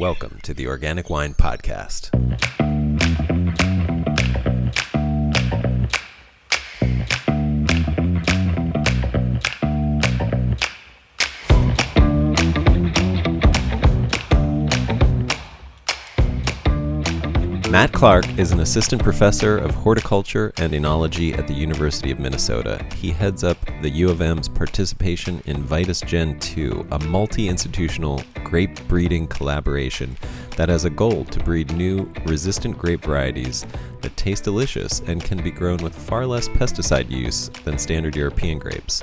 Welcome to the Organic Wine Podcast. Matt Clark is an assistant professor of horticulture and enology at the University of Minnesota. He heads up the U of M's participation in Vitis Gen 2, a multi institutional grape breeding collaboration that has a goal to breed new resistant grape varieties that taste delicious and can be grown with far less pesticide use than standard European grapes.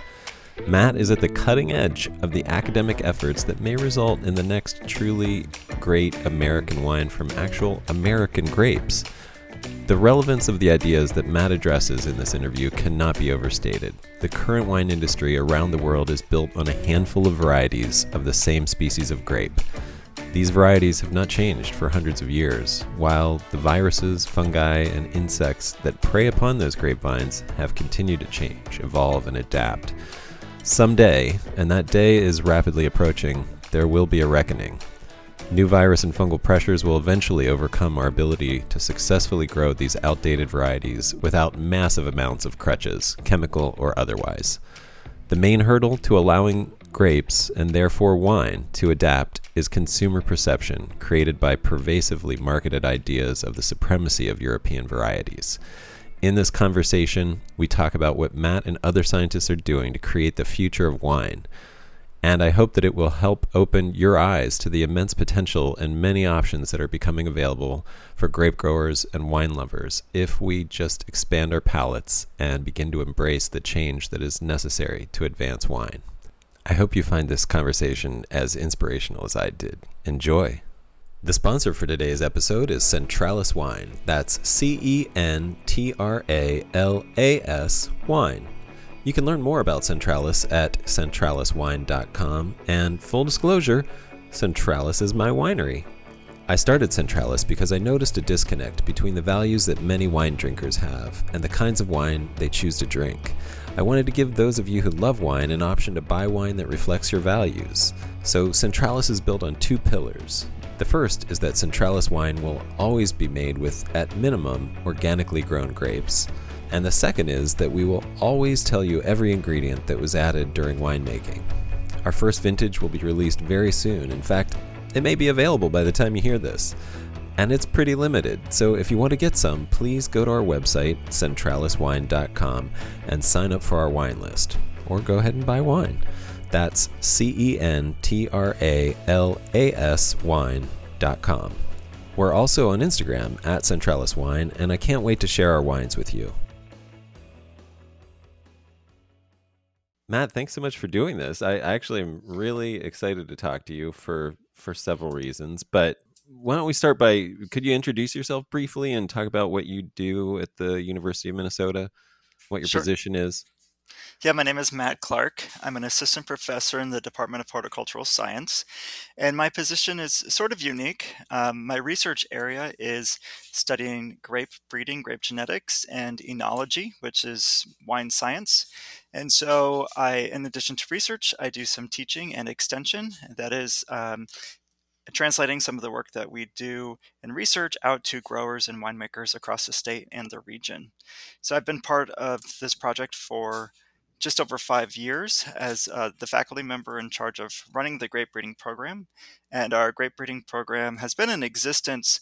Matt is at the cutting edge of the academic efforts that may result in the next truly great American wine from actual American grapes. The relevance of the ideas that Matt addresses in this interview cannot be overstated. The current wine industry around the world is built on a handful of varieties of the same species of grape. These varieties have not changed for hundreds of years, while the viruses, fungi, and insects that prey upon those grapevines have continued to change, evolve, and adapt. Someday, and that day is rapidly approaching, there will be a reckoning. New virus and fungal pressures will eventually overcome our ability to successfully grow these outdated varieties without massive amounts of crutches, chemical or otherwise. The main hurdle to allowing grapes, and therefore wine, to adapt is consumer perception created by pervasively marketed ideas of the supremacy of European varieties. In this conversation, we talk about what Matt and other scientists are doing to create the future of wine. And I hope that it will help open your eyes to the immense potential and many options that are becoming available for grape growers and wine lovers if we just expand our palates and begin to embrace the change that is necessary to advance wine. I hope you find this conversation as inspirational as I did. Enjoy. The sponsor for today's episode is Centralas Wine. That's C E N T R A L A S Wine. You can learn more about Centralas at centralaswine.com. And full disclosure, Centralas is my winery. I started Centralas because I noticed a disconnect between the values that many wine drinkers have and the kinds of wine they choose to drink. I wanted to give those of you who love wine an option to buy wine that reflects your values. So Centralas is built on two pillars the first is that Centralas wine will always be made with, at minimum, organically grown grapes. And the second is that we will always tell you every ingredient that was added during winemaking. Our first vintage will be released very soon. In fact, it may be available by the time you hear this. And it's pretty limited, so if you want to get some, please go to our website, centralaswine.com, and sign up for our wine list. Or go ahead and buy wine. That's C E N T R A L A S wine.com. We're also on Instagram at Centralas Wine, and I can't wait to share our wines with you. Matt, thanks so much for doing this. I actually am really excited to talk to you for for several reasons, but why don't we start by could you introduce yourself briefly and talk about what you do at the University of Minnesota, what your sure. position is? Yeah, my name is Matt Clark. I'm an assistant professor in the Department of Horticultural Science, and my position is sort of unique. Um, my research area is studying grape breeding, grape genetics, and enology, which is wine science. And so, I, in addition to research, I do some teaching and extension. That is um, translating some of the work that we do in research out to growers and winemakers across the state and the region. So I've been part of this project for just over five years as uh, the faculty member in charge of running the grape breeding program. And our grape breeding program has been in existence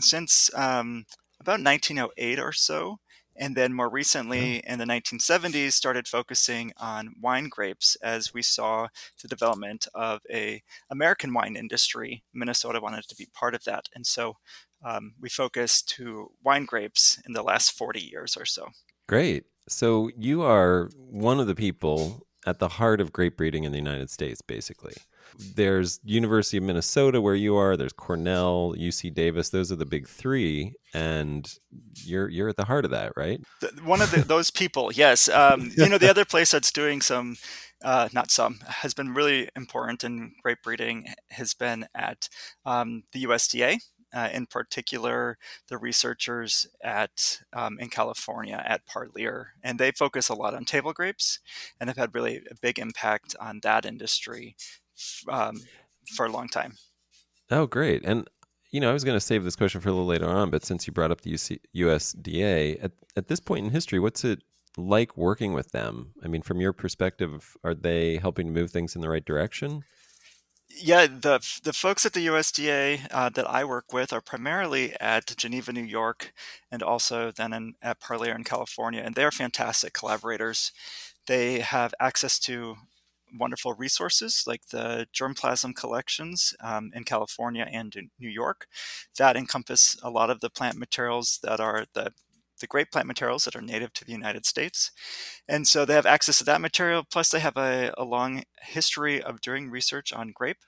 since um, about 1908 or so and then more recently in the 1970s started focusing on wine grapes as we saw the development of a american wine industry. Minnesota wanted to be part of that. And so um, we focused to wine grapes in the last 40 years or so. Great. So you are one of the people at the heart of grape breeding in the united states basically there's University of Minnesota where you are. There's Cornell, UC Davis. Those are the big three, and you're you're at the heart of that, right? One of the, those people, yes. Um, you know, the other place that's doing some, uh, not some, has been really important in grape breeding has been at um, the USDA. Uh, in particular, the researchers at um, in California at Parlier, and they focus a lot on table grapes, and have had really a big impact on that industry um, for a long time. Oh, great. And you know, I was going to save this question for a little later on, but since you brought up the UC, USDA, at, at this point in history, what's it like working with them? I mean, from your perspective, are they helping to move things in the right direction? Yeah, the the folks at the USDA uh, that I work with are primarily at Geneva, New York, and also then in, at Parlier in California, and they are fantastic collaborators. They have access to wonderful resources like the germplasm collections um, in California and in New York that encompass a lot of the plant materials that are the the grape plant materials that are native to the United States. And so they have access to that material, plus, they have a, a long history of doing research on grape.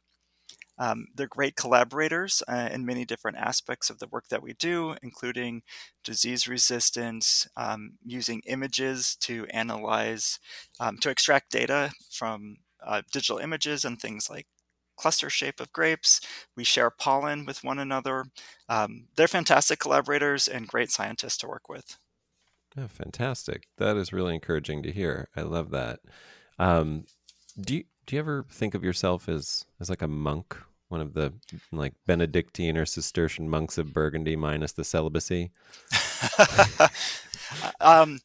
Um, they're great collaborators uh, in many different aspects of the work that we do, including disease resistance, um, using images to analyze, um, to extract data from uh, digital images and things like cluster shape of grapes. We share pollen with one another. Um, they're fantastic collaborators and great scientists to work with. Oh, fantastic! That is really encouraging to hear. I love that. Um, do you do you ever think of yourself as as like a monk, one of the like Benedictine or Cistercian monks of Burgundy, minus the celibacy? um,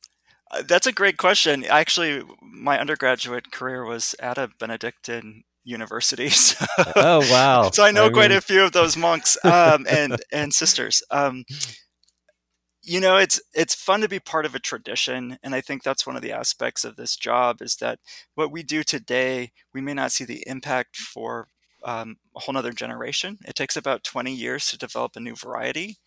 that's a great question. Actually, my undergraduate career was at a Benedictine universities. oh wow! so I know I quite mean... a few of those monks um, and and sisters. Um, you know, it's it's fun to be part of a tradition, and I think that's one of the aspects of this job is that what we do today, we may not see the impact for um, a whole other generation. It takes about 20 years to develop a new variety.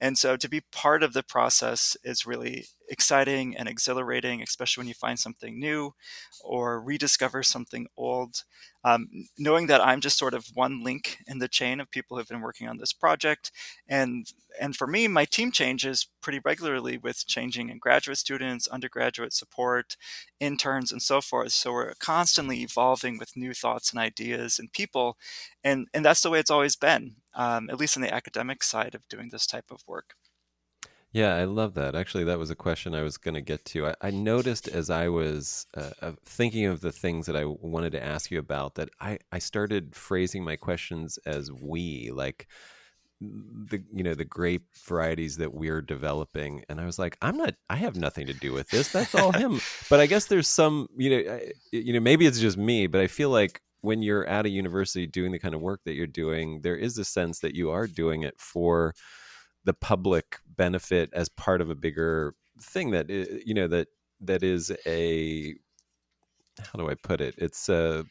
And so to be part of the process is really exciting and exhilarating, especially when you find something new or rediscover something old. Um, knowing that I'm just sort of one link in the chain of people who've been working on this project. And, and for me, my team changes pretty regularly with changing in graduate students, undergraduate support, interns, and so forth. So we're constantly evolving with new thoughts and ideas and people. And, and that's the way it's always been, um, at least on the academic side of doing this type of work. Yeah, I love that. Actually, that was a question I was going to get to. I, I, noticed as I was uh, uh, thinking of the things that I wanted to ask you about that I, I started phrasing my questions as we, like the you know the grape varieties that we're developing and i was like i'm not i have nothing to do with this that's all him but i guess there's some you know I, you know maybe it's just me but i feel like when you're at a university doing the kind of work that you're doing there is a sense that you are doing it for the public benefit as part of a bigger thing that you know that that is a how do I put it? It's a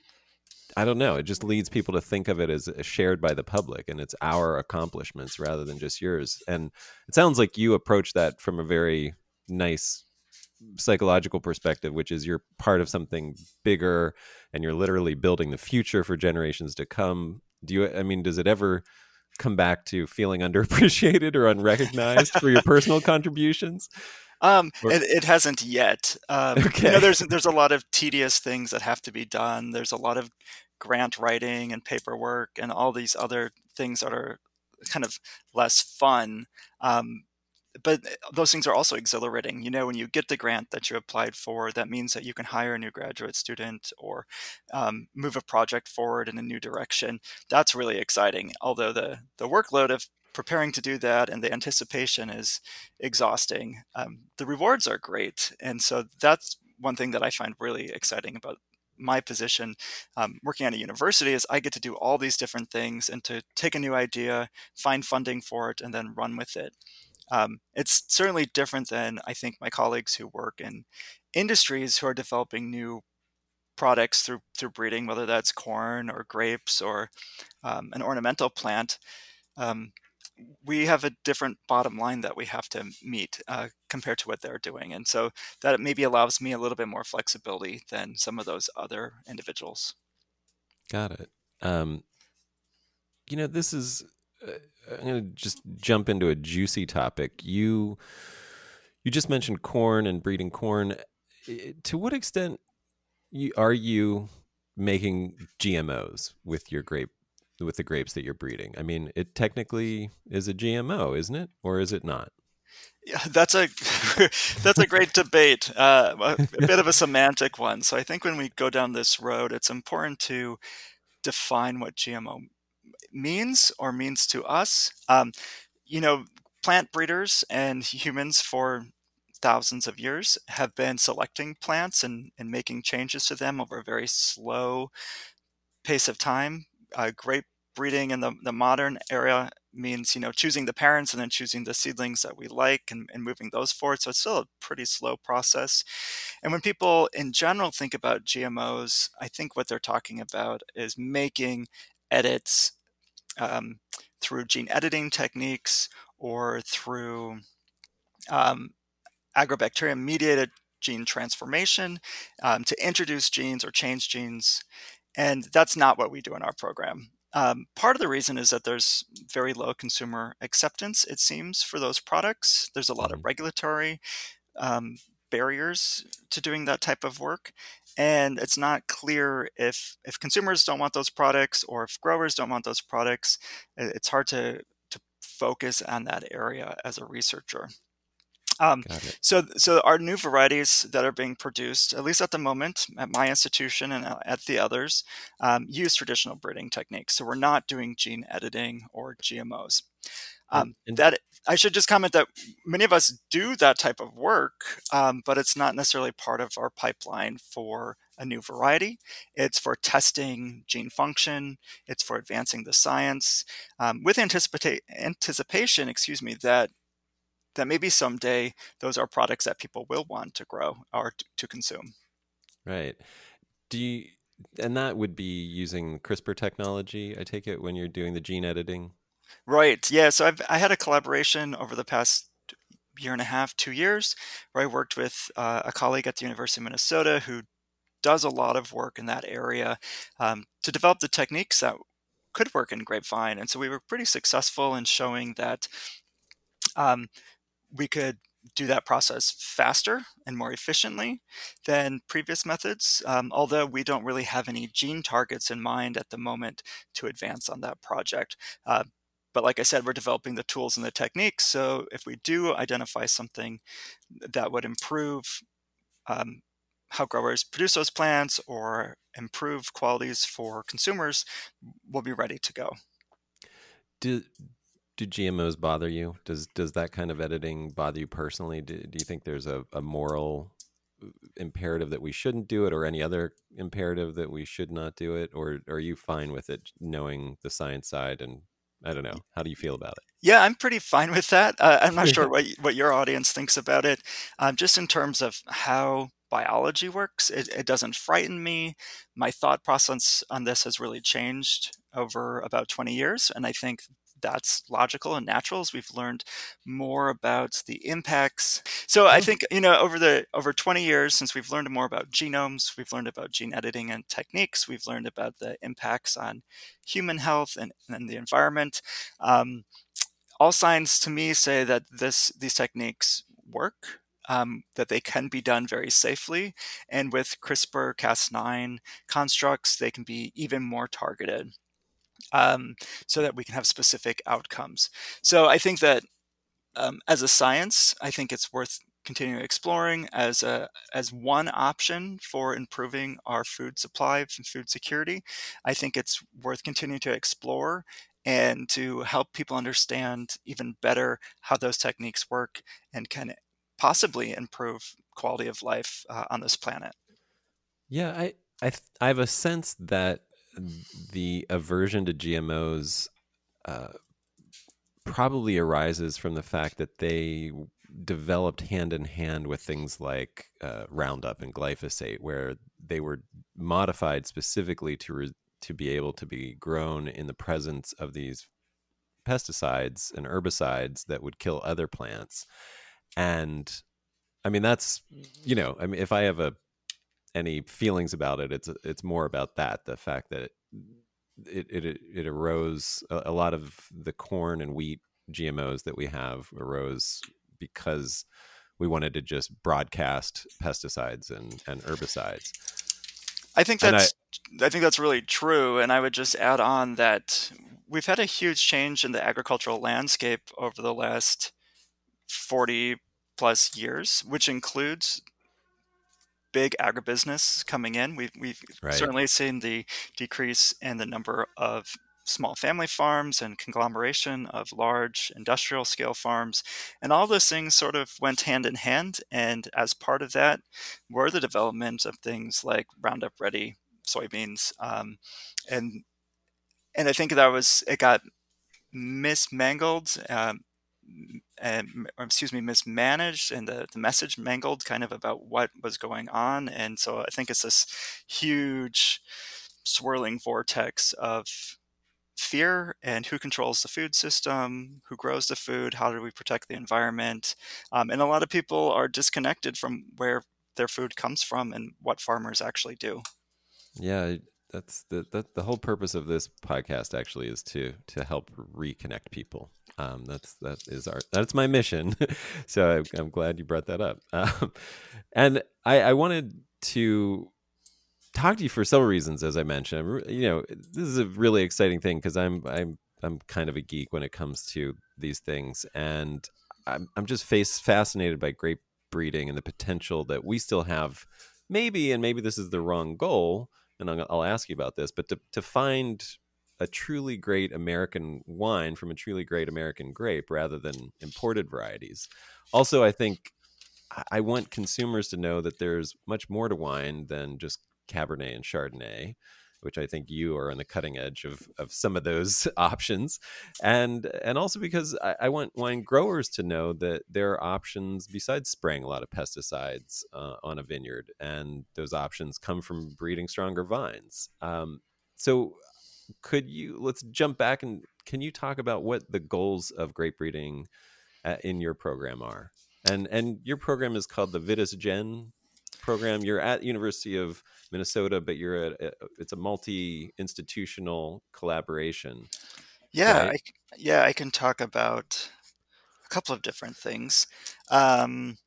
I don't know. It just leads people to think of it as uh, shared by the public and it's our accomplishments rather than just yours. And it sounds like you approach that from a very nice psychological perspective, which is you're part of something bigger and you're literally building the future for generations to come. Do you, I mean, does it ever come back to feeling underappreciated or unrecognized for your personal contributions? Um, or... it, it, hasn't yet. Um, okay. You know, there's there's a lot of tedious things that have to be done. There's a lot of grant writing and paperwork and all these other things that are kind of less fun. Um, but those things are also exhilarating. You know, when you get the grant that you applied for, that means that you can hire a new graduate student or um, move a project forward in a new direction. That's really exciting. Although the the workload of preparing to do that and the anticipation is exhausting. Um, the rewards are great, and so that's one thing that I find really exciting about my position um, working at a university is I get to do all these different things and to take a new idea, find funding for it, and then run with it. Um, it's certainly different than I think my colleagues who work in industries who are developing new products through through breeding, whether that's corn or grapes or um, an ornamental plant. Um, we have a different bottom line that we have to meet uh, compared to what they're doing, and so that maybe allows me a little bit more flexibility than some of those other individuals. Got it. Um, you know, this is uh, I'm going to just jump into a juicy topic. You you just mentioned corn and breeding corn. To what extent are you making GMOs with your grape with the grapes that you're breeding? I mean, it technically is a GMO, isn't it, or is it not? Yeah, that's a that's a great debate, uh, a, a bit of a semantic one. So I think when we go down this road, it's important to define what GMO means or means to us. Um, you know, plant breeders and humans for thousands of years have been selecting plants and, and making changes to them over a very slow pace of time. Uh, grape breeding in the, the modern era means you know choosing the parents and then choosing the seedlings that we like and, and moving those forward so it's still a pretty slow process and when people in general think about gmos i think what they're talking about is making edits um, through gene editing techniques or through um, agrobacterium mediated gene transformation um, to introduce genes or change genes and that's not what we do in our program um, part of the reason is that there's very low consumer acceptance, it seems, for those products. There's a lot of mm-hmm. regulatory um, barriers to doing that type of work. And it's not clear if, if consumers don't want those products or if growers don't want those products. It's hard to, to focus on that area as a researcher. Um, so, so our new varieties that are being produced, at least at the moment, at my institution and at the others, um, use traditional breeding techniques. So we're not doing gene editing or GMOs. Um, and, that I should just comment that many of us do that type of work, um, but it's not necessarily part of our pipeline for a new variety. It's for testing gene function. It's for advancing the science um, with anticipa- anticipation, excuse me, that that maybe someday those are products that people will want to grow or t- to consume. Right. Do you, and that would be using CRISPR technology, I take it, when you're doing the gene editing? Right. Yeah. So I've I had a collaboration over the past year and a half, two years, where I worked with uh, a colleague at the University of Minnesota who does a lot of work in that area um, to develop the techniques that could work in grapevine. And so we were pretty successful in showing that um, we could do that process faster and more efficiently than previous methods, um, although we don't really have any gene targets in mind at the moment to advance on that project. Uh, but like I said, we're developing the tools and the techniques. So if we do identify something that would improve um, how growers produce those plants or improve qualities for consumers, we'll be ready to go. Do do GMOs bother you? Does does that kind of editing bother you personally? Do, do you think there's a, a moral uh, imperative that we shouldn't do it or any other imperative that we should not do it or are you fine with it knowing the science side and i don't know. How do you feel about it? Yeah i'm pretty fine with that. Uh, i'm not sure what, what your audience thinks about it. Um, just in terms of how biology works it, it doesn't frighten me. My thought process on this has really changed over about 20 years and i think that's logical and natural as we've learned more about the impacts. So I mm-hmm. think you know over the over 20 years since we've learned more about genomes, we've learned about gene editing and techniques, we've learned about the impacts on human health and, and the environment. Um, all signs to me say that this these techniques work. Um, that they can be done very safely. And with CRISPR Cas9 constructs, they can be even more targeted um, so that we can have specific outcomes. So I think that um, as a science, I think it's worth continuing exploring as a as one option for improving our food supply and food security. I think it's worth continuing to explore and to help people understand even better how those techniques work and can possibly improve quality of life uh, on this planet. Yeah, I I, I have a sense that the aversion to GMOs uh, probably arises from the fact that they developed hand in hand with things like uh, Roundup and glyphosate, where they were modified specifically to re- to be able to be grown in the presence of these pesticides and herbicides that would kill other plants. And I mean, that's you know, I mean, if I have a any feelings about it. It's it's more about that the fact that it it it, it arose a, a, lot of the corn and wheat GMOs that we have arose because we wanted to just broadcast pesticides and and herbicides. I think that's I, I think that's really true, and I would just add on that we've had a huge change in the agricultural landscape over the last 40 plus years, which includes big agribusiness coming in. We've, we've right. certainly seen the decrease in the number of small family farms and conglomeration of large industrial scale farms. And all those things sort of went hand in hand. And as part of that were the development of things like Roundup Ready soybeans. Um, and and I think that was it got mismangled um, and excuse me mismanaged and the, the message mangled kind of about what was going on and so i think it's this huge swirling vortex of fear and who controls the food system, who grows the food, how do we protect the environment. Um, and a lot of people are disconnected from where their food comes from and what farmers actually do. Yeah, that's the the, the whole purpose of this podcast actually is to to help reconnect people. Um, that's that is our that's my mission. so I, I'm, glad you brought that up. Um, and I, I wanted to talk to you for several reasons, as I mentioned. You know, this is a really exciting thing because I'm I'm I'm kind of a geek when it comes to these things, and I'm I'm just face fascinated by grape breeding and the potential that we still have. Maybe, and maybe this is the wrong goal, and I'll, ask you about this, but to to find a truly great American wine from a truly great American grape rather than imported varieties. Also, I think I want consumers to know that there's much more to wine than just Cabernet and Chardonnay, which I think you are on the cutting edge of of some of those options, and and also because I, I want wine growers to know that there are options besides spraying a lot of pesticides uh, on a vineyard, and those options come from breeding stronger vines. Um, so, could you let's jump back and can you talk about what the goals of grape breeding uh, in your program are? And and your program is called the Vitis Gen program. You're at University of Minnesota, but you're at a, it's a multi institutional collaboration. Yeah, right? I, yeah, I can talk about a couple of different things. Um,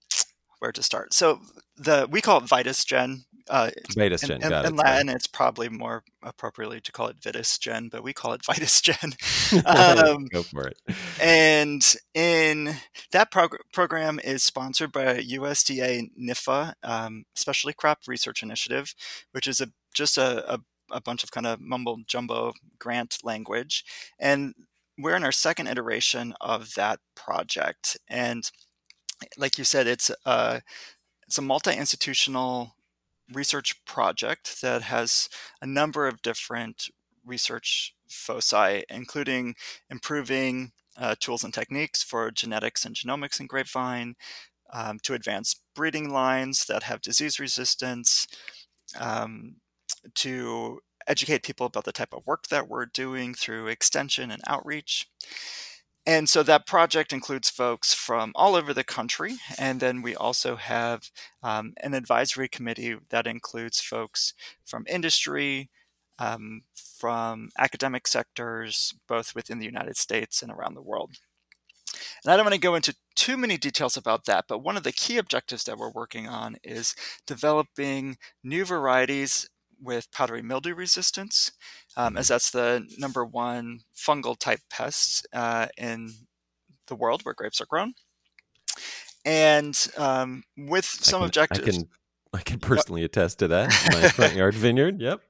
where to start? So the we call it Vitis Gen. Uh, Vitis Gen. In, in, in Latin, it's probably more appropriately to call it Vitis Gen, but we call it Vitis Gen. Um, Go for it. And in that prog- program is sponsored by USDA NIFA, um, Specialty Crop Research Initiative, which is a just a, a, a bunch of kind of mumble jumbo grant language, and we're in our second iteration of that project, and like you said, it's a it's a multi-institutional research project that has a number of different research foci, including improving uh, tools and techniques for genetics and genomics in grapevine, um, to advance breeding lines that have disease resistance, um, to educate people about the type of work that we're doing through extension and outreach. And so that project includes folks from all over the country. And then we also have um, an advisory committee that includes folks from industry, um, from academic sectors, both within the United States and around the world. And I don't want to go into too many details about that, but one of the key objectives that we're working on is developing new varieties with powdery mildew resistance, um, as mm-hmm. that's the number one fungal type pest uh, in the world where grapes are grown. And um, with some I can, objectives, I can I can personally attest to that. My front yard vineyard. Yep.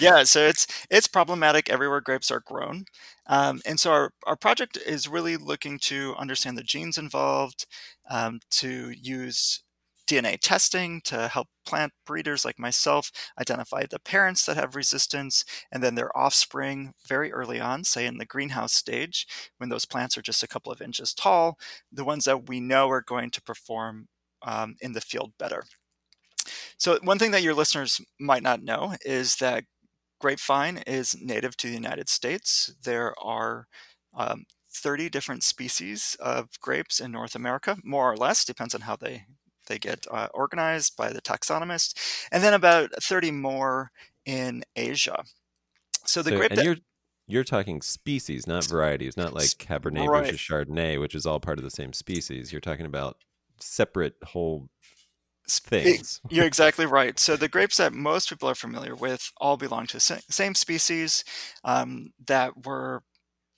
yeah, so it's it's problematic everywhere grapes are grown, um, and so our our project is really looking to understand the genes involved, um, to use DNA testing to help plant breeders like myself identify the parents that have resistance and then their offspring very early on, say in the greenhouse stage, when those plants are just a couple of inches tall, the ones that we know are going to perform um, in the field better. So, one thing that your listeners might not know is that grapevine is native to the United States. There are um, 30 different species of grapes in North America, more or less, depends on how they they get uh, organized by the taxonomist, and then about 30 more in Asia. So the so, grape and you're you're talking species, not varieties, not like Cabernet right. versus Chardonnay, which is all part of the same species. You're talking about separate whole things. You're exactly right. So the grapes that most people are familiar with all belong to the same species um, that were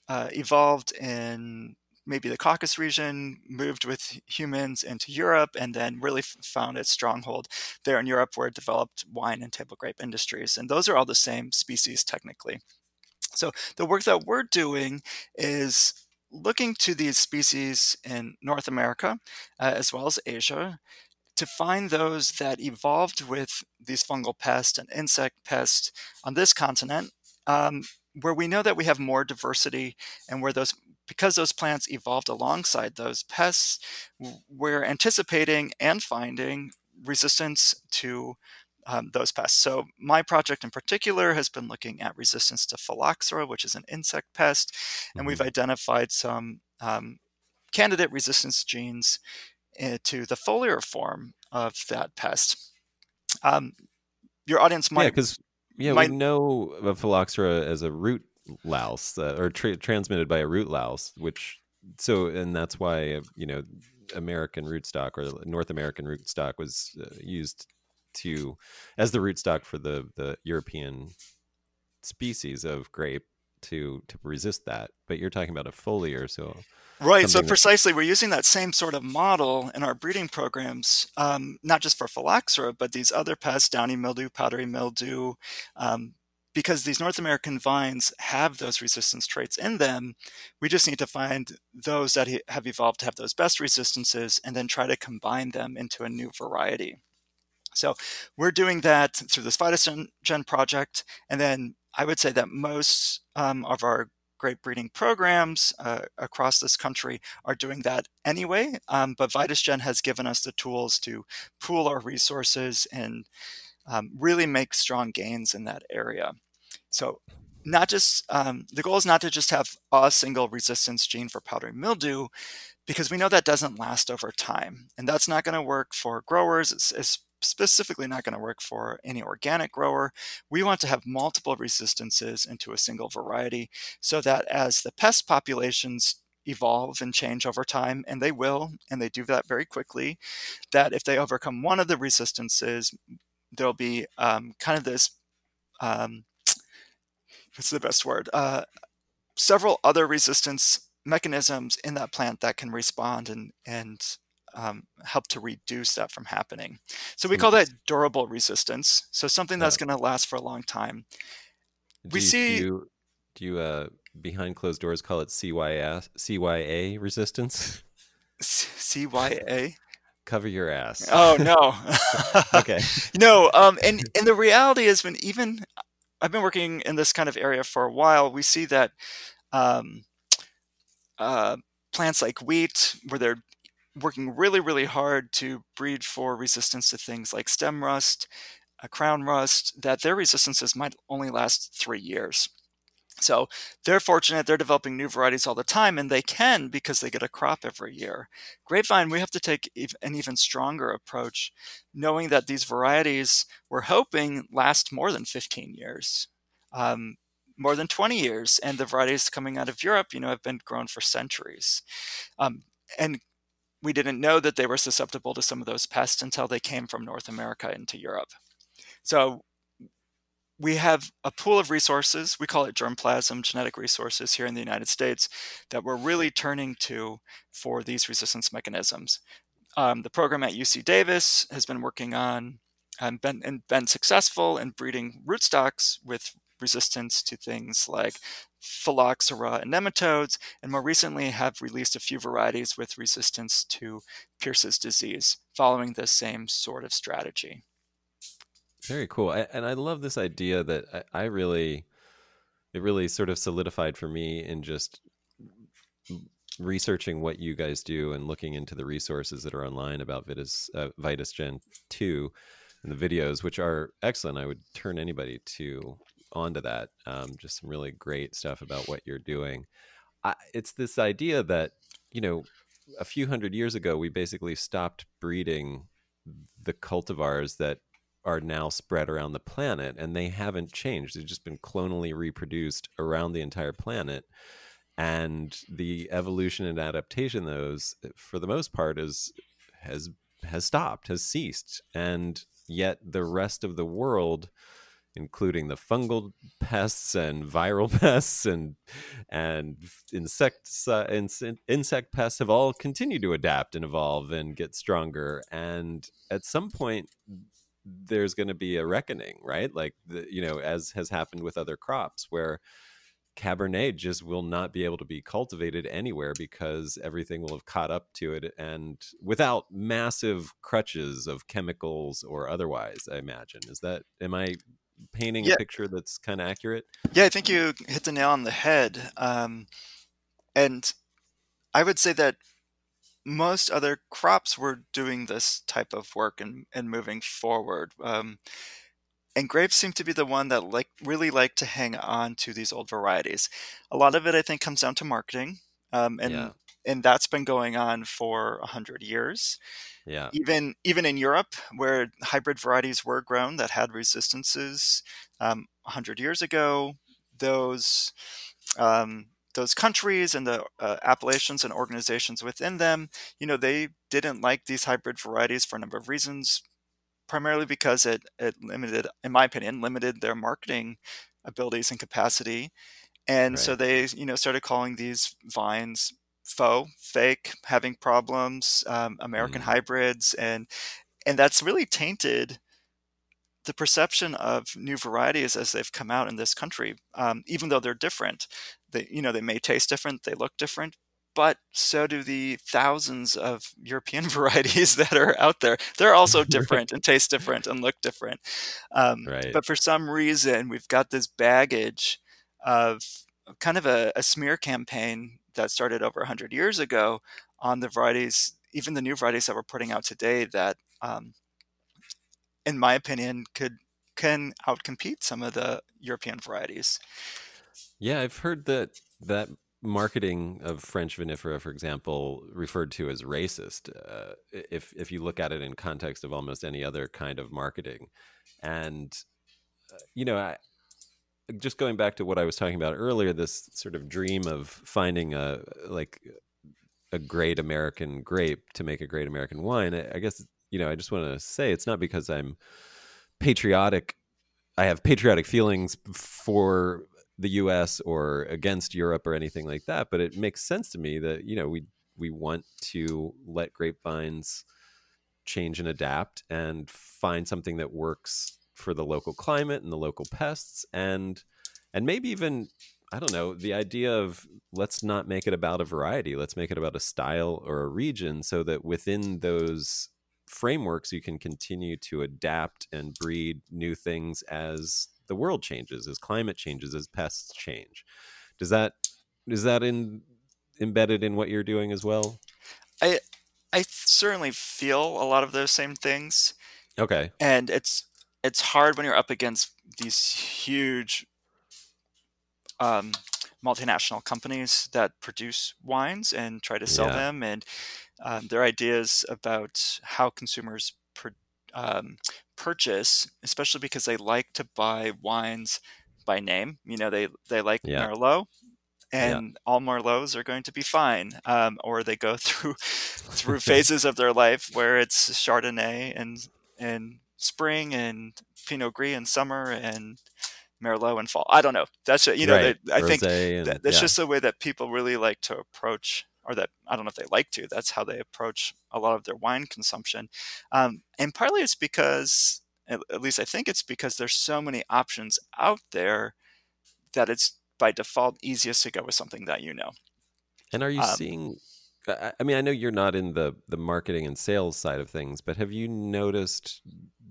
uh, evolved in maybe the Caucasus region, moved with humans into Europe, and then really found its stronghold there in Europe, where it developed wine and table grape industries. And those are all the same species technically. So the work that we're doing is looking to these species in North America uh, as well as Asia to find those that evolved with these fungal pests and insect pests on this continent, um, where we know that we have more diversity and where those because those plants evolved alongside those pests, we're anticipating and finding resistance to um, those pests. So my project in particular has been looking at resistance to phylloxera, which is an insect pest, and mm-hmm. we've identified some um, candidate resistance genes uh, to the foliar form of that pest. Um, your audience might yeah, because yeah, might, we know phylloxera as a root louse uh, or tra- transmitted by a root louse, which so and that's why you know American rootstock or North American rootstock was uh, used to as the rootstock for the the European species of grape to to resist that. But you're talking about a foliar, so right. So precisely, we're using that same sort of model in our breeding programs, um, not just for phylloxera, but these other pests, downy mildew, powdery mildew. Um, because these North American vines have those resistance traits in them, we just need to find those that have evolved to have those best resistances and then try to combine them into a new variety. So we're doing that through this Gen project. And then I would say that most um, of our great breeding programs uh, across this country are doing that anyway. Um, but VitusGen has given us the tools to pool our resources and um, really make strong gains in that area. So not just um, the goal is not to just have a single resistance gene for powdery mildew because we know that doesn't last over time and that's not going to work for growers it's, it's specifically not going to work for any organic grower. We want to have multiple resistances into a single variety so that as the pest populations evolve and change over time, and they will, and they do that very quickly, that if they overcome one of the resistances, there'll be um, kind of this um, what's the best word? Uh, several other resistance mechanisms in that plant that can respond and and um, help to reduce that from happening. So we call that durable resistance. So something that's going to last for a long time. Do we you, see. Do you, do you uh, behind closed doors call it CYA, CYA resistance? CYA? Cover your ass. Oh no. okay. no. Um. And and the reality is, when even I've been working in this kind of area for a while, we see that um, uh, plants like wheat, where they're working really, really hard to breed for resistance to things like stem rust, uh, crown rust, that their resistances might only last three years. So they're fortunate, they're developing new varieties all the time, and they can because they get a crop every year. Grapevine, we have to take an even stronger approach, knowing that these varieties we're hoping last more than 15 years. Um, more than 20 years and the varieties coming out of europe you know have been grown for centuries um, and we didn't know that they were susceptible to some of those pests until they came from North America into Europe. So we have a pool of resources, we call it germplasm genetic resources here in the United States, that we're really turning to for these resistance mechanisms. Um, the program at UC Davis has been working on and been, and been successful in breeding rootstocks with resistance to things like phylloxera and nematodes, and more recently have released a few varieties with resistance to Pierce's disease, following the same sort of strategy. Very cool. I, and I love this idea that I, I really, it really sort of solidified for me in just researching what you guys do and looking into the resources that are online about Vitus, uh, Vitus Gen 2 and the videos, which are excellent. I would turn anybody to onto that. Um, just some really great stuff about what you're doing. I, it's this idea that you know a few hundred years ago we basically stopped breeding the cultivars that are now spread around the planet and they haven't changed. They've just been clonally reproduced around the entire planet. And the evolution and adaptation those for the most part is has has stopped has ceased. And yet the rest of the world including the fungal pests and viral pests and and insects uh, insect pests have all continued to adapt and evolve and get stronger. And at some point there's going to be a reckoning right like the, you know as has happened with other crops where Cabernet just will not be able to be cultivated anywhere because everything will have caught up to it and without massive crutches of chemicals or otherwise, I imagine. Is that, am I painting Yeah. a picture that's kind of accurate? Yeah, I think you hit the nail on the head. Um, and I would say that most other crops were doing this type of work and, and moving forward. Um, and grapes seem to be the one that like really like to hang on to these old varieties. A lot of it, I think, comes down to marketing, um, and Yeah. and that's been going on for a hundred years. Yeah. Even even in Europe, where hybrid varieties were grown that had resistances um, a hundred years ago, those um, those countries and the uh, appellations and organizations within them, you know, they didn't like these hybrid varieties for a number of reasons primarily because it it limited, in my opinion, limited their marketing abilities and capacity. And so they, you know, started calling these vines faux, fake, having problems, um, American Mm. hybrids, and and that's really tainted the perception of new varieties as they've come out in this country. Um, even though they're different, they, you know, they may taste different, they look different, but so do the thousands of European varieties that are out there. They're also different and taste different and look different. Um, Right. but for some reason, we've got this baggage of kind of a, a smear campaign that started over 100 years ago on the varieties, even the new varieties that we're putting out today that, um, in my opinion, could can outcompete some of the European varieties. Yeah, I've heard that that marketing of French vinifera, for example, referred to as racist. Uh, if if you look at it in context of almost any other kind of marketing, and uh, you know, I, just going back to what I was talking about earlier, this sort of dream of finding a like a great American grape to make a great American wine. I, I guess you know, I just want to say it's not because I'm patriotic. I have patriotic feelings for the U.S. or against Europe or anything like that, but it makes sense to me that you know we we want to let grapevines change and adapt and find something that works for the local climate and the local pests and and maybe even I don't know the idea of let's not make it about a variety let's make it about a style or a region so that within those frameworks you can continue to adapt and breed new things as the world changes as climate changes as pests change. Does that is that in embedded in what you're doing as well? I I certainly feel a lot of those same things, okay. And it's it's hard when you're up against these huge um, multinational companies that produce wines and try to sell Yeah. them, and um, their ideas about how consumers pur- um, purchase, especially because they like to buy wines by name. You know, they they like Yeah. Merlot, Yeah. and all Merlots are going to be fine. Um, or they go through through phases of their life where it's Chardonnay and and spring and Pinot Gris in summer and Merlot in fall. I don't know. That's it. You know, right. they, I think and- that, that's yeah. just the way that people really like to approach, or that I don't know if they like to. That's how they approach a lot of their wine consumption, um, and partly it's because, at, least I think it's because there's so many options out there that it's by default easiest to go with something that you know. And are you Um, seeing? I I mean, I know you're not in the the marketing and sales side of things, but have you noticed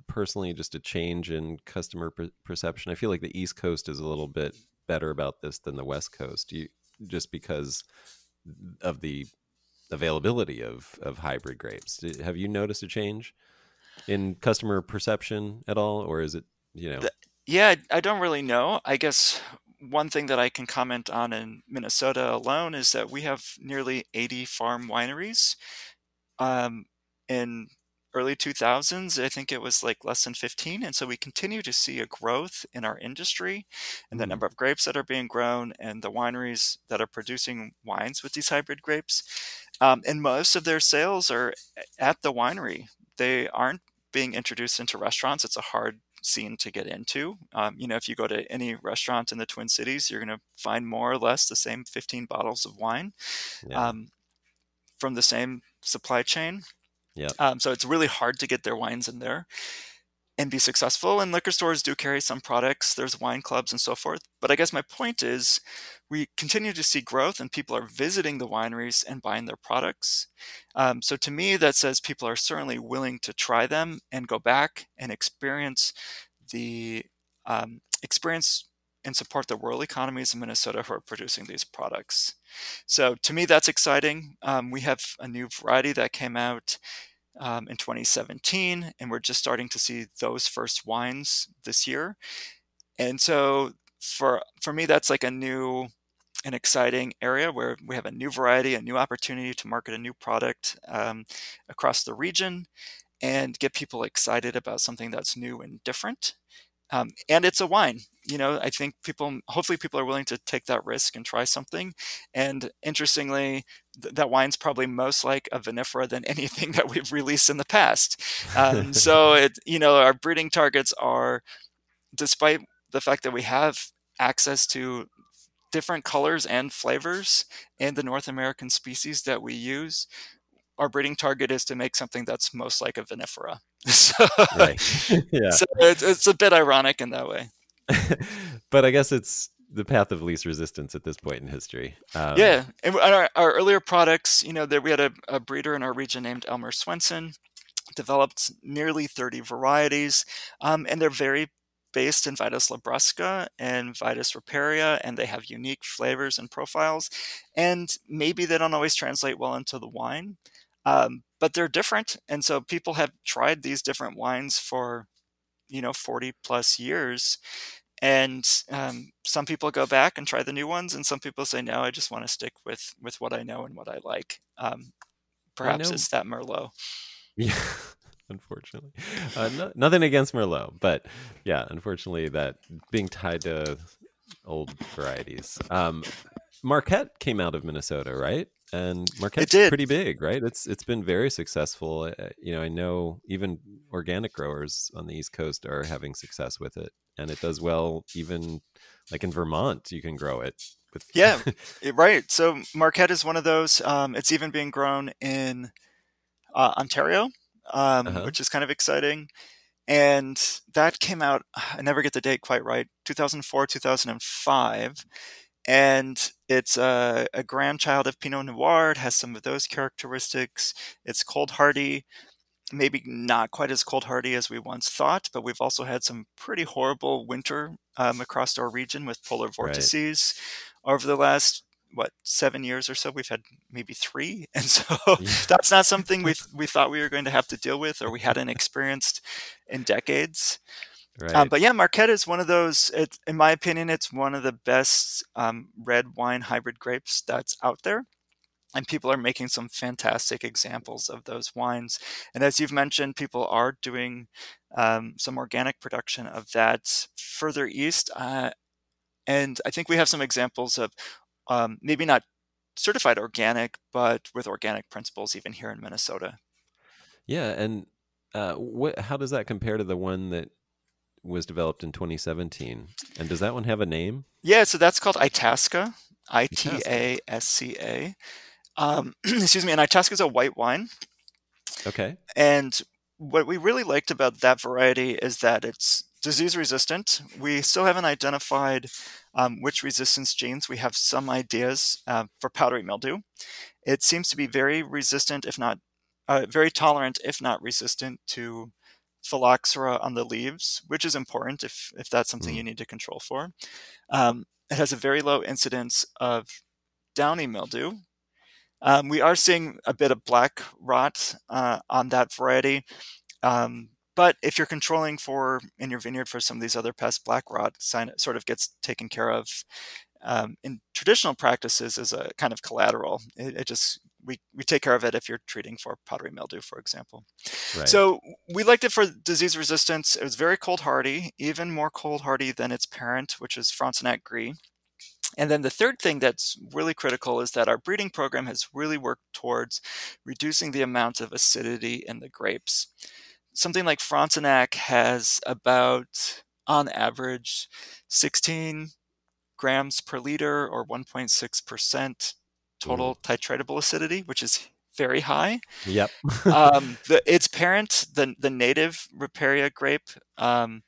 personally just a change in customer per- perception? I feel like the East Coast is a little bit better about this than the West Coast. You just because of the availability of of hybrid grapes. Have you noticed a change in customer perception at all, or is it you know? Yeah, I don't really know. I guess one thing that I can comment on in Minnesota alone is that we have nearly 80 farm wineries. Um, in early 2000s, I think it was like less than 15. And so we continue to see a growth in our industry and the Hmm. number of grapes that are being grown and the wineries that are producing wines with these hybrid grapes. Um, and most of their sales are at the winery. They aren't being introduced into restaurants. It's a hard scene to get into. Um, you know, if you go to any restaurant in the Twin Cities, you're going to find more or less the same 15 bottles of wine yeah. um, from the same supply chain. Yep. Um, so it's really hard to get their wines in there. and be successful. And liquor stores do carry some products, there's wine clubs and so forth. But I guess my point is we continue to see growth and people are visiting the wineries and buying their products. Um, so to me, that says people are certainly willing to try them and go back and experience the um, experience and support the rural economies in Minnesota who are producing these products. So to me, that's exciting. Um, we have a new variety that came out um, in 2017, and we're just starting to see those first wines this year. And so for for me, that's like a new and exciting area where we have a new variety, a new opportunity to market a new product um, across the region and get people excited about something that's new and different. Um, and it's a wine. You know, I think people, hopefully, people are willing to take that risk and try something. And interestingly, th- that wine's probably most like a vinifera than anything that we've released in the past. Um, so, it, you know, our breeding targets are, despite the fact that we have access to different colors and flavors in the North American species that we use, our breeding target is to make something that's most like a vinifera. so, right. yeah. so it's, it's a bit ironic in that way. but I guess it's the path of least resistance at this point in history. Um, yeah, and our, our, earlier products, you know, there we had a, a, breeder in our region named Elmer Swenson, developed nearly 30 varieties, um, and they're very based in Vitis labrusca and Vitis riparia, and they have unique flavors and profiles. And maybe they don't always translate well into the wine, um, but they're different. And so people have tried these different wines for, you know, 40 plus years. And um, some people go back and try the new ones, and some people say, no, I just want to stick with with what I know and what I like. Um, perhaps it's that Merlot. Yeah, unfortunately, uh, no, nothing against Merlot, but yeah, unfortunately, that being tied to old varieties. Um, Marquette came out of Minnesota, right? And Marquette's pretty big, right? It's it's been very successful. Uh, you know, I know even organic growers on the East Coast are having success with it, and it does well. Even like in Vermont, you can grow it. With yeah, right. So Marquette is one of those. Um, it's even being grown in uh, Ontario, um, uh-huh. which is kind of exciting. And that came out. I never get the date quite right. 2004, 2005 and it's a, a, grandchild of Pinot Noir. It has some of those characteristics. It's cold hardy, maybe not quite as cold hardy as we once thought, but we've also had some pretty horrible winter um, across our region with polar vortices right. over the last what seven years or so. We've had maybe three, and so yeah. that's not something we we thought we were going to have to deal with or we hadn't experienced in decades. Um, right. Um, but yeah, Marquette is one of those. It, in my opinion, it's one of the best um, red wine hybrid grapes that's out there, and people are making some fantastic examples of those wines. And as you've mentioned, people are doing um, some organic production of that further east, uh, and I think we have some examples of um, maybe not certified organic, but with organic principles even here in Minnesota. Yeah, and uh, what? How does that compare to the one that was developed in 2017. And does that one have a name? Yeah, so that's called Itasca, I T A S C A. Um, excuse me, and Itasca is a white wine. Okay. And what we really liked about that variety is that it's disease resistant. We still haven't identified um, which resistance genes. We have some ideas uh, for powdery mildew. It seems to be very resistant, if not uh, very tolerant, if not resistant to phylloxera on the leaves, which is important if, if that's something mm. you need to control for. Um, it has a very low incidence of downy mildew. Um, we are seeing a bit of black rot uh, on that variety. Um, but if you're controlling for in your vineyard for some of these other pests, black rot sort of gets taken care of um, in traditional practices as a kind of collateral. It, it, just we, we take care of it if you're treating for powdery mildew, for example. Right. So we liked it for disease resistance. It was very cold hardy, even more cold hardy than its parent, which is Frontenac Gris. And then the third thing that's really critical is that our breeding program has really worked towards reducing the amount of acidity in the grapes. Something like Frontenac has about, on average, 16 grams per liter or 1.6% total titratable acidity, which is very high. Yep. um, the, its parent, the the native Riparia grape, um,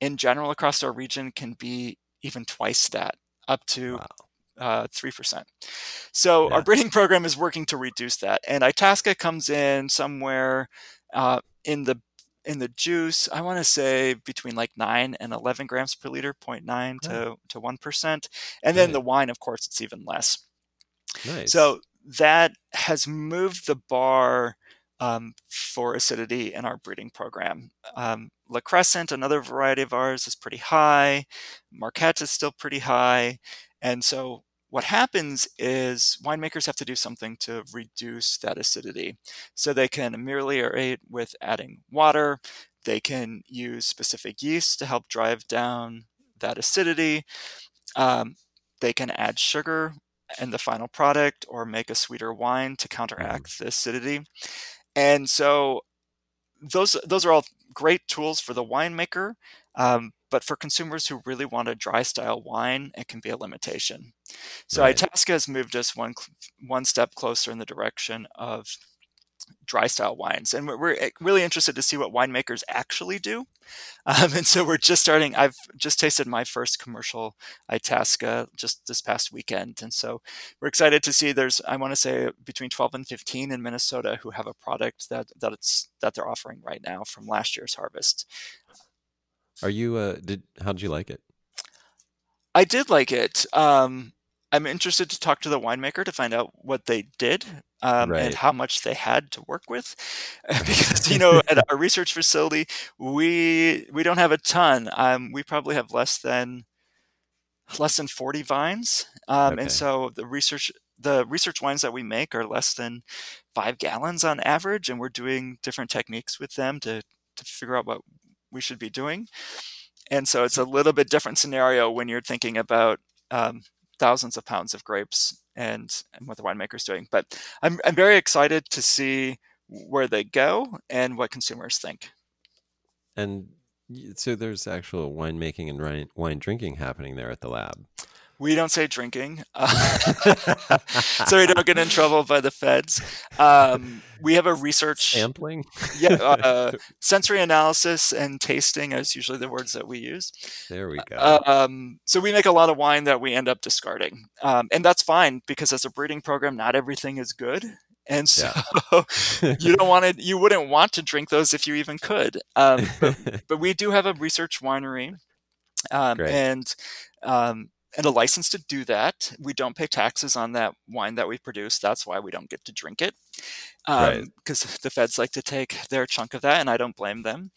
in general across our region can be even twice that, up to wow. uh, three percent. So Yeah. our breeding program is working to reduce that, and Itasca comes in somewhere uh, in the in the juice. I want to say between like nine and eleven grams per liter, 0.9 to to one percent, and then the wine, of course, it's even less. Nice. So that has moved the bar um, for acidity in our breeding program. Um, La Crescent, another variety of ours, is pretty high. Marquette is still pretty high. And so what happens is winemakers have to do something to reduce that acidity. So they can ameliorate with adding water. They can use specific yeast to help drive down that acidity. Um, they can add sugar in the final product or make a sweeter wine to counteract the acidity. And so those those are all great tools for the winemaker, um, but for consumers who really want a dry style wine, it can be a limitation. So Right. Itasca has moved us one one step closer in the direction of dry style wines, and we're, we're eh, really interested to see what winemakers actually do. Um, and so we're just starting. I've just tasted my first commercial Itasca just this past weekend, and so we're excited to see. There's I want to say between 12 and 15 in Minnesota who have a product that that it's that they're offering right now from last year's harvest. Are you? Uh, did how did you like it? I did like it. Um, I'm interested to talk to the winemaker to find out what they did um, Right. and how much they had to work with, because you know at our research facility we we don't have a ton. Um, we probably have less than less than 40 vines, um, Okay. and so the research the research wines that we make are less than five gallons on average, and we're doing different techniques with them to to figure out what we should be doing. And so it's a little bit different scenario when you're thinking about um, thousands of pounds of grapes and, and what the winemaker's doing. But I'm, I'm very excited to see where they go and what consumers think. And so there's actual winemaking and wine, wine drinking happening there at the lab. We don't say drinking, uh, so we don't get in trouble by the feds. Um, we have a research, Sampling. yeah, uh, sensory analysis and tasting is usually the words that we use. there we go. Um, so we make a lot of wine that we end up discarding, um, and that's fine because as a breeding program, not everything is good, and so you don't want to, you wouldn't want to drink those if you even could. Um, but, but we do have a research winery, um, and um, and a license to do that. We don't pay taxes on that wine that we produce. That's why we don't get to drink it, Right. because the feds like to take their chunk of that, and I don't blame them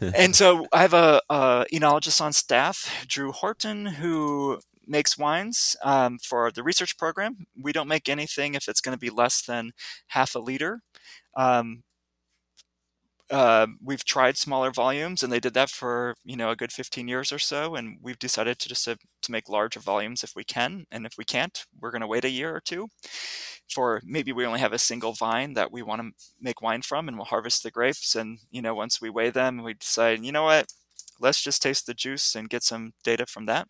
and so I have a, a enologist on staff, Drew Horton, who makes wines um, for the research program. We don't make anything if it's going to be less than half a liter. Um, uh, we've tried smaller volumes, and they did that for you know a good 15 years or so. And we've decided to just uh, to make larger volumes if we can, and if we can't, we're going to wait a year or two. For maybe we only have a single vine that we want to make wine from, and we'll harvest the grapes. And you know, once we weigh them, we decide, you know what, let's just taste the juice and get some data from that.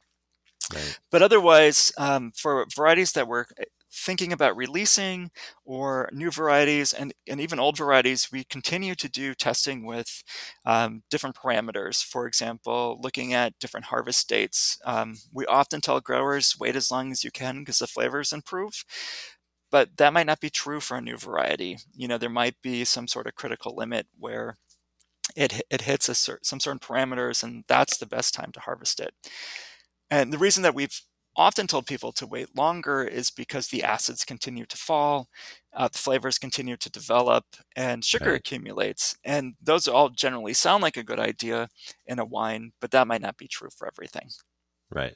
right. But otherwise, um, for varieties that we're eh, thinking about releasing or new varieties and, and even old varieties, we continue to do testing with um, different parameters. For example, looking at different harvest dates. Um, we often tell growers wait as long as you can because the flavors improve. But that might not be true for a new variety. You know, there might be some sort of critical limit where it, it hits a cer- some certain parameters, and that's the best time to harvest it. And the reason that we've often told people to wait longer is because the acids continue to fall, uh, the flavors continue to develop, and sugar Right. accumulates. And those all generally sound like a good idea in a wine, but that might not be true for everything. Right.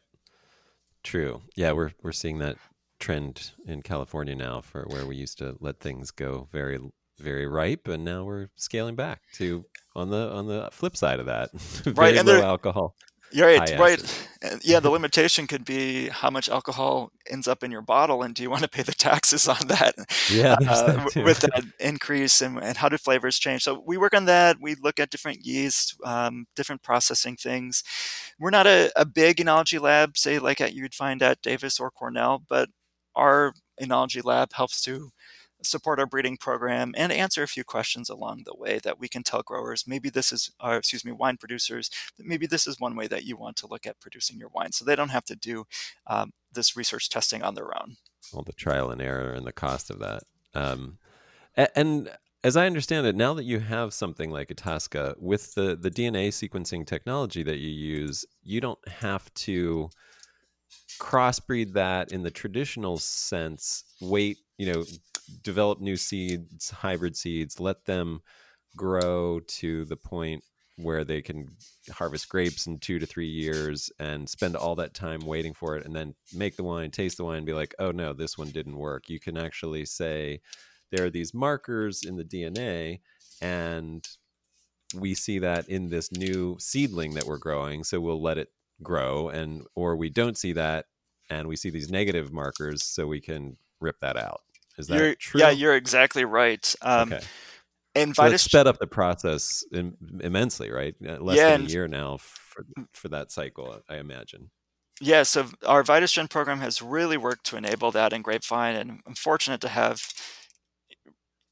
True. Yeah, we're we're seeing that trend in California now for where we used to let things go very very ripe and now we're scaling back to on the on the flip side of that. very Right, and low there- alcohol. You're right, right. acid. Yeah, the limitation could be how much alcohol ends up in your bottle, and do you want to pay the taxes on that? Yeah, uh, that with that increase and, and how do flavors change so we work on that we look at different yeast um, different processing things we're not a, a big enology lab say like at you'd find at davis or cornell but our enology lab helps to support our breeding program and answer a few questions along the way that we can tell growers maybe this is or excuse me wine producers maybe this is one way that you want to look at producing your wine so they don't have to do um, this research testing on their own all the trial and error and the cost of that um, and as I understand it, now that you have something like Itasca with the the DNA sequencing technology that you use, you don't have to crossbreed that in the traditional sense. Wait, you know, develop new seeds, hybrid seeds, let them grow to the point where they can harvest grapes in two to three years and spend all that time waiting for it and then make the wine, taste the wine, and be like, oh no, this one didn't work. You can actually say, there are these markers in the DNA, and we see that in this new seedling that we're growing. So we'll let it grow, and or we don't see that, and we see these negative markers, so we can rip that out. Is that you're, true? Yeah, you're exactly right. Um, okay. And So Vitus sped up the process Im- immensely, right? Uh, Less Yeah, than a year now for for that cycle, I imagine. Yeah, so our VitisGen program has really worked to enable that in Grapevine, and I'm fortunate to have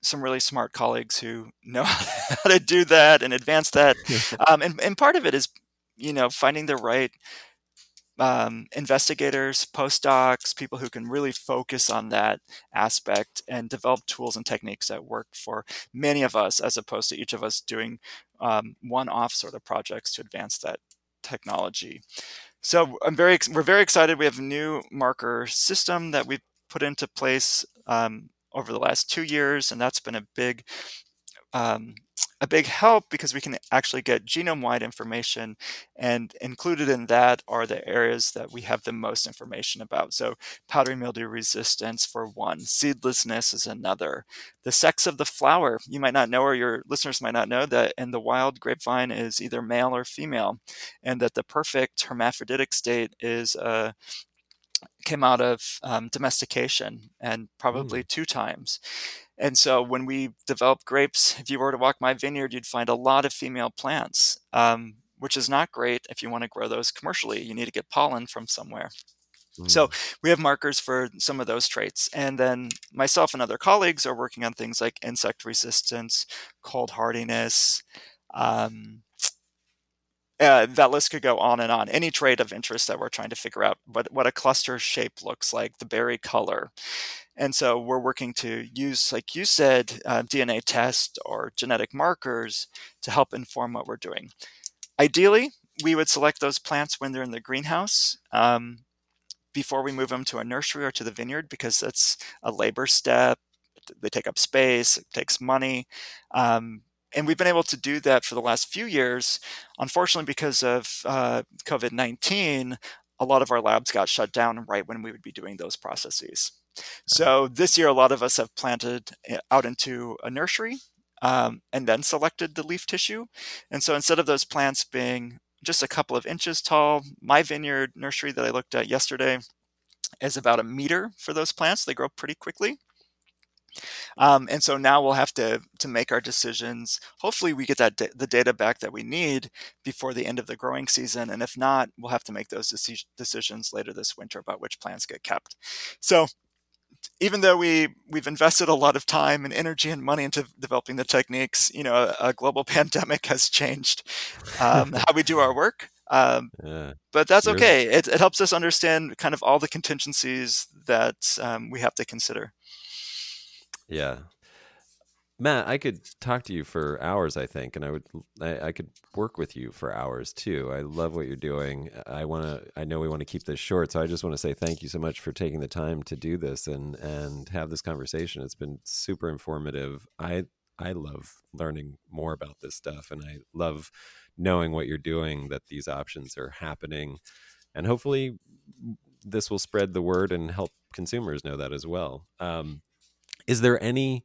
some really smart colleagues who know how to do that and advance that. Um, and, and part of it is, you know, finding the right um, investigators, postdocs, people who can really focus on that aspect and develop tools and techniques that work for many of us, as opposed to each of us doing um, one-off sort of projects to advance that technology. So I'm very we're very excited. We have a new marker system that we've put into place um, over the last two years, and that's been a big um, a big help because we can actually get genome-wide information, and included in that are the areas that we have the most information about. So powdery mildew resistance for one, seedlessness is another. The sex of the flower, you might not know, or your listeners might not know that in the wild grapevine is either male or female, and that the perfect hermaphroditic state is uh, came out of um, domestication and probably two times. And so when we develop grapes, if you were to walk my vineyard, you'd find a lot of female plants, um, which is not great if you want to grow those commercially. You need to get pollen from somewhere. So we have markers for some of those traits. And then myself and other colleagues are working on things like insect resistance, cold hardiness. Um, uh, that list could go on and on. Any trait of interest that we're trying to figure out what, what a cluster shape looks like, the berry color. And so we're working to use, like you said, uh, DNA test or genetic markers to help inform what we're doing. Ideally, we would select those plants when they're in the greenhouse. Um, before we move them to a nursery or to the vineyard because that's a labor step. They take up space, it takes money. Um, and we've been able to do that for the last few years. Unfortunately, because of uh, COVID 19, a lot of our labs got shut down right when we would be doing those processes. So this year, a lot of us have planted uh, out into a nursery um, and then selected the leaf tissue. And so instead of those plants being just a couple of inches tall. My vineyard nursery that I looked at yesterday is about a meter for those plants. They grow pretty quickly. Um, and so now we'll have to to make our decisions. Hopefully, we get that da- the data back that we need before the end of the growing season. And if not, we'll have to make those deci- decisions later this winter about which plants get kept. So even though we we've invested a lot of time and energy and money into developing the techniques, you know, a, a global pandemic has changed um, how we do our work. Um, Yeah. but that's okay. It, it helps us understand kind of all the contingencies that um, we have to consider. Yeah. Matt, I could talk to you for hours, I think, and I would I, I could work with you for hours too. I love what you're doing. I want to I know we want to keep this short, so I just want to say thank you so much for taking the time to do this and and have this conversation. It's been super informative. I I love learning more about this stuff and I love knowing what you're doing that these options are happening and hopefully this will spread the word and help consumers know that as well. Um, is there any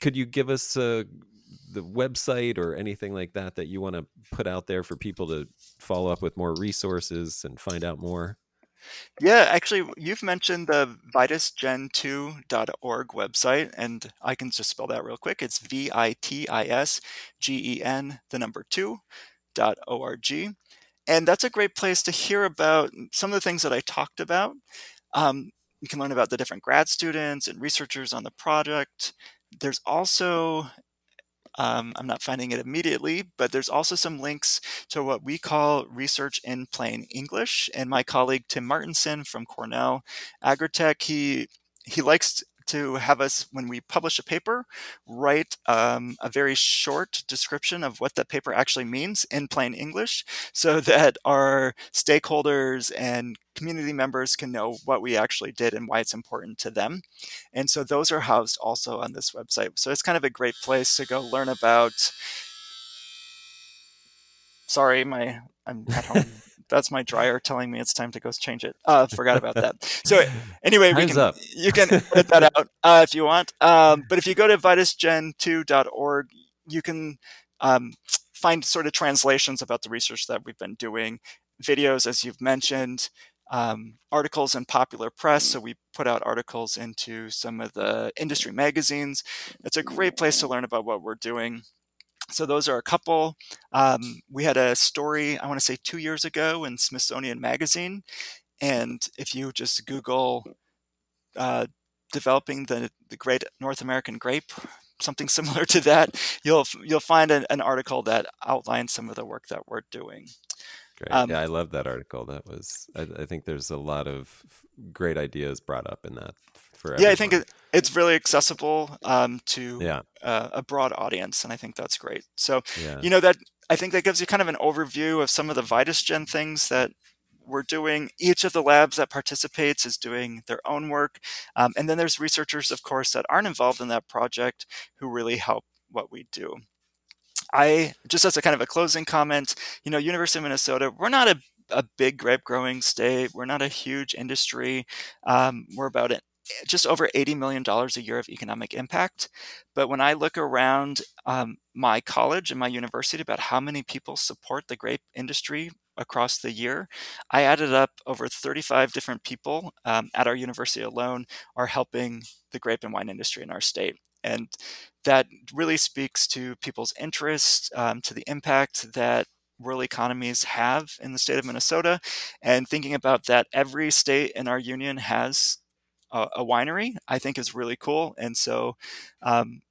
could you give us uh, the website or anything like that that you want to put out there for people to follow up with more resources and find out more Yeah, actually, you've mentioned the vitisgen2.org website, and I can just spell that real quick. It's V I T I S G E N, the number two, dot O-R-G. And that's a great place to hear about some of the things that I talked about. Um, you can learn about the different grad students and researchers on the project. There's also um, I'm not finding it immediately, but there's also some links to what we call research in plain English. And my colleague Tim Martinson from Cornell Agritech, he he likes to have us, when we publish a paper, write um, a very short description of what that paper actually means in plain English so that our stakeholders and community members can know what we actually did and why it's important to them. And so those are housed also on this website. So it's kind of a great place to go learn about. Sorry, my I'm at home that's my dryer telling me it's time to go change it. Uh, forgot about that. So anyway, we can, you can edit that out uh, if you want. Um, but if you go to vitisgen2.org, you can um, find sort of translations about the research that we've been doing, videos, as you've mentioned, um, articles in popular press. So we put out articles into some of the industry magazines. It's a great place to learn about what we're doing. So those are a couple. Um, we had a story, I want to say two years ago in Smithsonian Magazine. And if you just Google uh, developing the, the great North American grape, something similar to that, you'll you'll find an, an article that outlines some of the work that we're doing. Great. Um, yeah, I love that article. That was, I, I, think there's a lot of great ideas brought up in that for everyone. Yeah, I think it, it's really accessible um, to yeah. uh, a broad audience, and I think that's great. So, yeah. you know, that I think that gives you kind of an overview of some of the VitisGen things that we're doing. Each of the labs that participates is doing their own work, um, and then there's researchers, of course, that aren't involved in that project who really help what we do. I just as a kind of a closing comment, you know, University of Minnesota, we're not a, a big grape growing state. We're not a huge industry. Um, we're about it just over $80 million a year of economic impact. But when I look around um, my college and my university about how many people support the grape industry across the year, I added up over 35 different people um, at our university alone are helping the grape and wine industry in our state. And that really speaks to people's interest, um, to the impact that rural economies have in the state of Minnesota. And thinking about that, every state in our union has a, a winery, I think is really cool. And so um,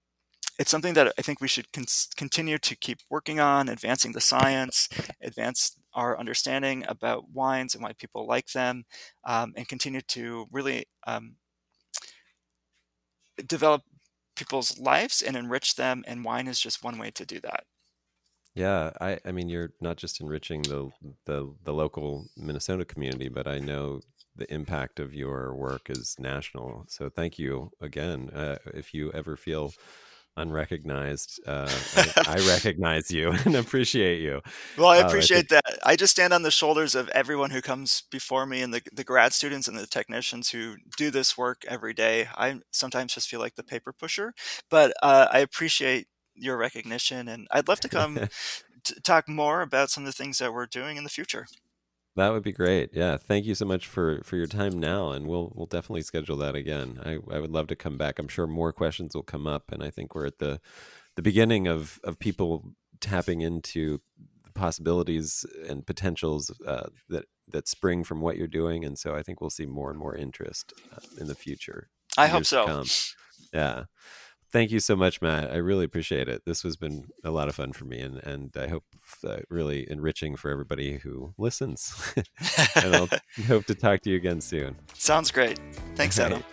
it's something that I think we should con- continue to keep working on, advancing the science, advance our understanding about wines and why people like them, um, and continue to really um, develop people's lives and enrich them. And wine is just one way to do that. Yeah, I, I mean, you're not just enriching the, the the local Minnesota community, but I know the impact of your work is national. So thank you again. Uh, if you ever feel unrecognized, uh, I, I, recognize you and appreciate you. Well, I appreciate uh, I think... that. I just stand on the shoulders of everyone who comes before me and the, the grad students and the technicians who do this work every day. I sometimes just feel like the paper pusher, but uh, I appreciate your recognition and I'd love to come to talk more about some of the things that we're doing in the future. That would be great. Yeah, thank you so much for for your time now, and we'll we'll definitely schedule that again. I I would love to come back. I'm sure more questions will come up, and I think we're at the the beginning of of people tapping into the possibilities and potentials uh, that that spring from what you're doing, and so I think we'll see more and more interest uh, in the future. I hope so. Yeah thank you so much, Matt. I really appreciate it. This has been a lot of fun for me, and and I hope uh, really enriching for everybody who listens. and I'll hope to talk to you again soon. Sounds great. Thanks, Adam.